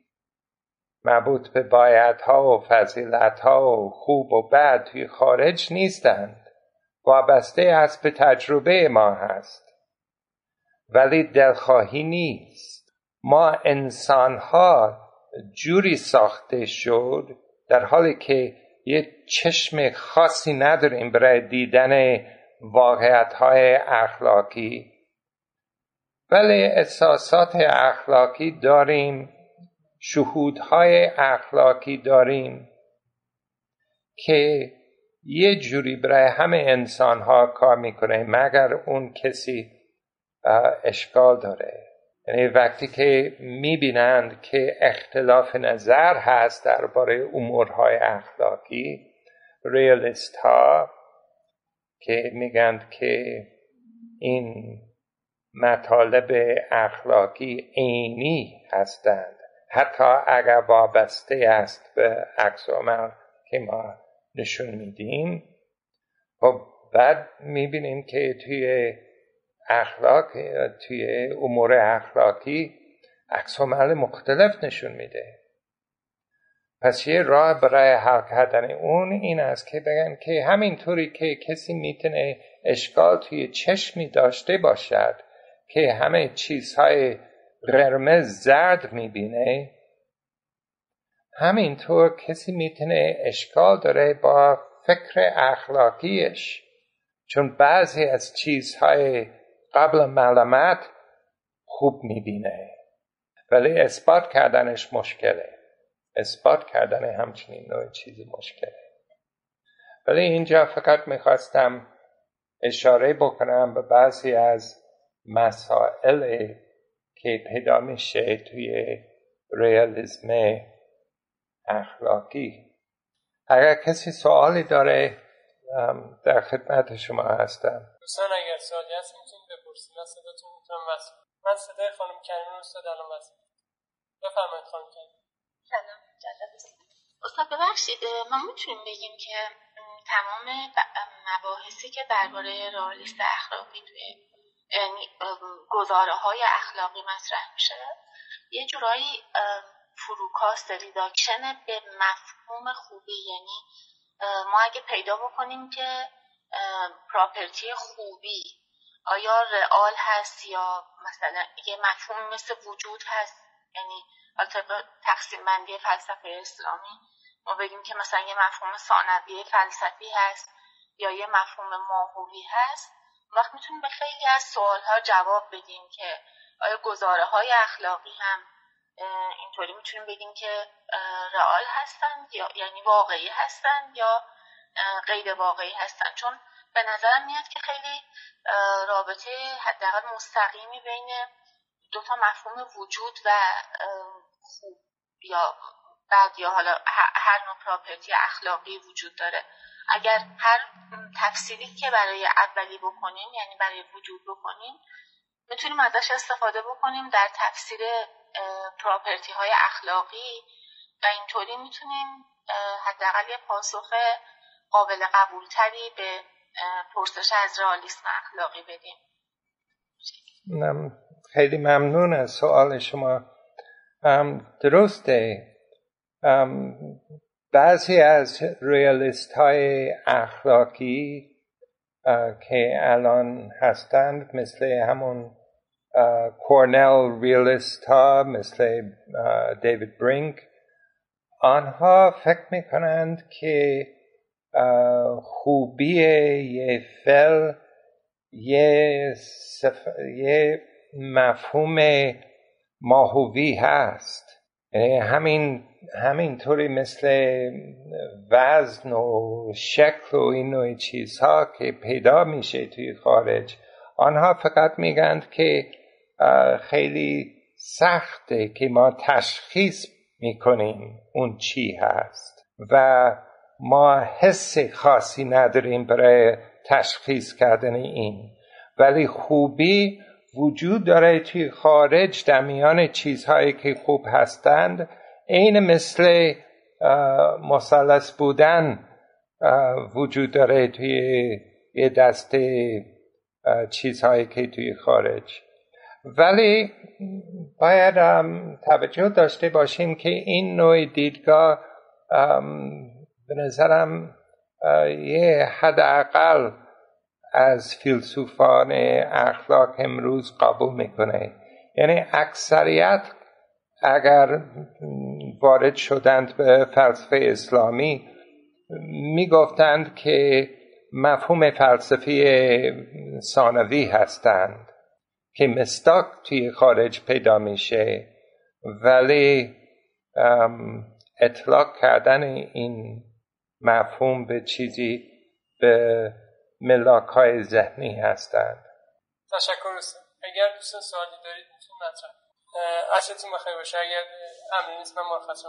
مربوط به بایدها و فضیلتها و خوب و بد توی خارج نیستند. وابسته است به تجربه ما هست. ولی دلخواهی نیست. ما انسان ها جوری ساخته شد در حالی که یه چشم خاصی نداریم برای دیدن واقعیت های اخلاقی. ولی احساسات اخلاقی داریم شهودهای اخلاقی داریم که یه جوری برای همه انسان ها کار می‌کنه مگر اون کسی اشکال داره. یعنی وقتی که می‌بینند که اختلاف نظر هست درباره امورهای اخلاقی ریالیست ها که میگند که این مطالب اخلاقی عینی هستند حتی اگر وابسته است به عکس که ما نشون میدیم خب بعد می‌بینیم که توی اخلاق توی امور اخلاقی عکس عمل مختلف نشون میده. پس یه راه برای حل کردن اون این است که بگن که همینطوری که کسی می‌تونه اشکال توی چشمی داشته باشد که همه چیزهای قرمز زرد می‌بینه همینطور کسی می‌تونه اشکال داره با فکر اخلاقیش. چون بعضی از چیزهای قبل معلومت خوب می‌بینه. ولی اثبات کردنش مشکله. اثبات کردن همچنین نوع چیزی مشکله. ولی اینجا فقط می‌خواستم اشاره بکنم به بعضی از مسائل که پیدا میشه توی ریالیزم اخلاقی. اگر کسی سوالی داره در خدمت شما هستم. دوستان اگر سوالی هست من صداتون می‌تونم وصل من صدای خانم کریمی استاد الان وصل بفرمایید خانم کریمی سلام استاد ببخشید ما می‌تونیم بگیم که تمام مباحثی که درباره رئالیست اخلاقی توی یعنی گزاره های اخلاقی مطرح میشه یه جورایی فروکاست reduction به مفهوم خوبی. یعنی ما اگه پیدا بکنیم که property خوبی آیا real هست یا مثلا یه مفهوم مثل وجود هست؟ یعنی طبق تقسیم بندی فلسفه اسلامی ما بگیم که مثلا یه مفهوم ثانویه فلسفی هست یا یه مفهوم ماهوی هست وقت می‌تونیم به خیلی از سوال ها جواب بدیم که آیا گزاره های اخلاقی هم اینطوری می‌تونیم بگیم که رئال هستند یا یعنی واقعی هستند یا غیر واقعی هستند؟ چون به نظرم میاد که خیلی رابطه حداقل مستقیمی بین دو تا مفهوم وجود و خوب یا بد یا حالا هر نوع پراپرتی اخلاقی وجود داره. اگر هر تفسیری که برای اولی بکنیم یعنی برای وجود بکنیم می‌تونیم ازش استفاده بکنیم در تفسیر پراپرتی های اخلاقی و اینطوری می‌تونیم حداقل یه پاسخ قابل قبولتری به پرسش از رئالیسم اخلاقی بدیم خیلی ممنون از سوال شما. درسته. بعضی از ریالیست های اخلاقی که الان هستند مثل همون کورنل ریالیست ها مثل دیوید برینک آنها فکر می‌کنند که خوبی یه فل یه, یه مفهوم ماهوی هست. یعنی همین همینطوری مثل وزن و شکل و این نوع چیزها که پیدا میشه توی خارج آنها فقط میگند که خیلی سخته که ما تشخیص می‌کنیم اون چی هست. و ما حس خاصی نداریم برای تشخیص کردن این. ولی خوبی وجود داره توی خارج در میان چیزهایی که خوب هستند عین مثل مثلث بودن وجود داره توی یه دسته چیزهایی که توی خارج. ولی باید توجه داشته باشیم که این نوع دیدگاه به نظرم یه حداقل از فیلسوفان اخلاق امروز قبول می‌کنه. یعنی اکثریت اگر وارد شدند به فلسفه اسلامی می‌گفتند که مفهوم فلسفی ثانوی هستند که مستاک توی خارج پیدا میشه. ولی اطلاق کردن این مفهوم به چیزی به ملاک های ذهنی هستند. تشکر اگر دوستان سوالی دارید می‌تونید مطرح عصرتون بخیر باشه. اگر امن نیست من مرخص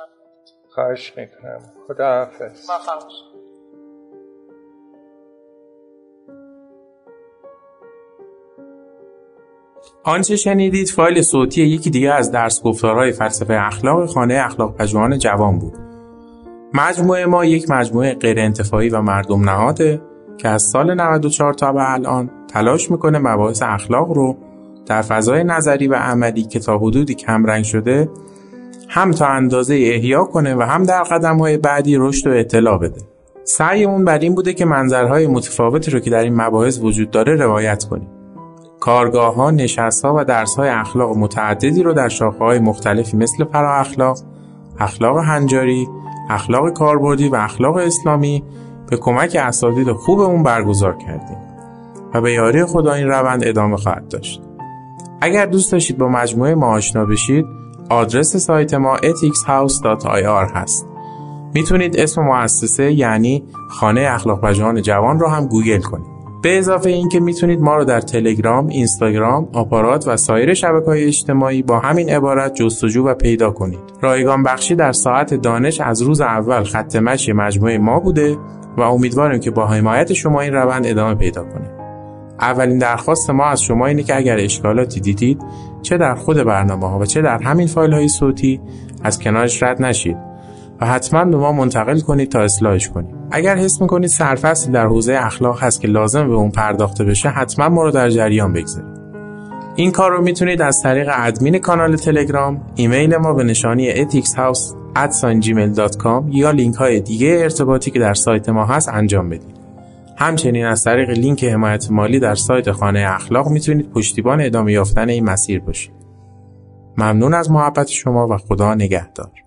خواهش می‌کنم. خدا حافظ. آنچه شنیدید فایل صوتی یکی دیگه از درس گفتارهای فلسفه اخلاق خانه اخلاق پژوهان جوان بود. مجموعه ما یک مجموعه غیر انتفاعی و مردم نهاده که از سال 94 تا به الان تلاش می‌کنه مباحث اخلاق رو در فضای نظری و عملی که تا حدودی کمرنگ شده هم تا اندازه احیا کنه و هم در قدم های بعدی رشد و اطلاع بده. سعیمون بر این بوده که منظرهای متفاوتی رو که در این مباحث وجود داره روایت کنیم. کارگاه ها، نشست ها و درس های اخلاق متعددی رو در شاخه های مختلفی مثل فرا اخلاق، اخلاق هنجاری، اخلاق کاربردی و اخلاق اسلامی به کمک اساتید خوبمون برگزار کردیم و به یاری خدا این روند ادامه خواهد داشت. اگر دوست داشتید با مجموعه ما آشنا بشید آدرس سایت ما ethicshouse.ir هست می‌تونید اسم مؤسسه یعنی خانه اخلاق پژوهان جوان رو هم گوگل کنید به اضافه اینکه می‌تونید ما رو در تلگرام، اینستاگرام، آپارات و سایر شبکه های اجتماعی با همین عبارت جستجو و پیدا کنید. رایگان بخشی در ساعت دانش از روز اول خط مشی مجموعه ما بوده و امیدواریم که با حمایت شما این روند ادامه پیدا کنه. اولین درخواست ما از شما اینه که اگر اشکالاتی دیدید چه در خود برنامه ها و چه در همین فایل های صوتی از کنارش رد نشید و حتما به ما منتقل کنید تا اصلاحش کنیم اگر حس می‌کنید سرفصلی در حوزه اخلاق هست که لازم به اون پرداخته بشه حتما ما رو در جریان بگذارید این کار رو می‌تونید از طریق ادمین کانال تلگرام ایمیل ما به نشانی ethicshouse@gmail.com یا لینک های دیگه ارتباطی که در سایت ما هست انجام بدید همچنین از طریق لینک حمایت مالی در سایت خانه اخلاق می‌تونید پشتیبان ادامه یافتن این مسیر باشید. ممنون از محبت شما و خدا نگهدار.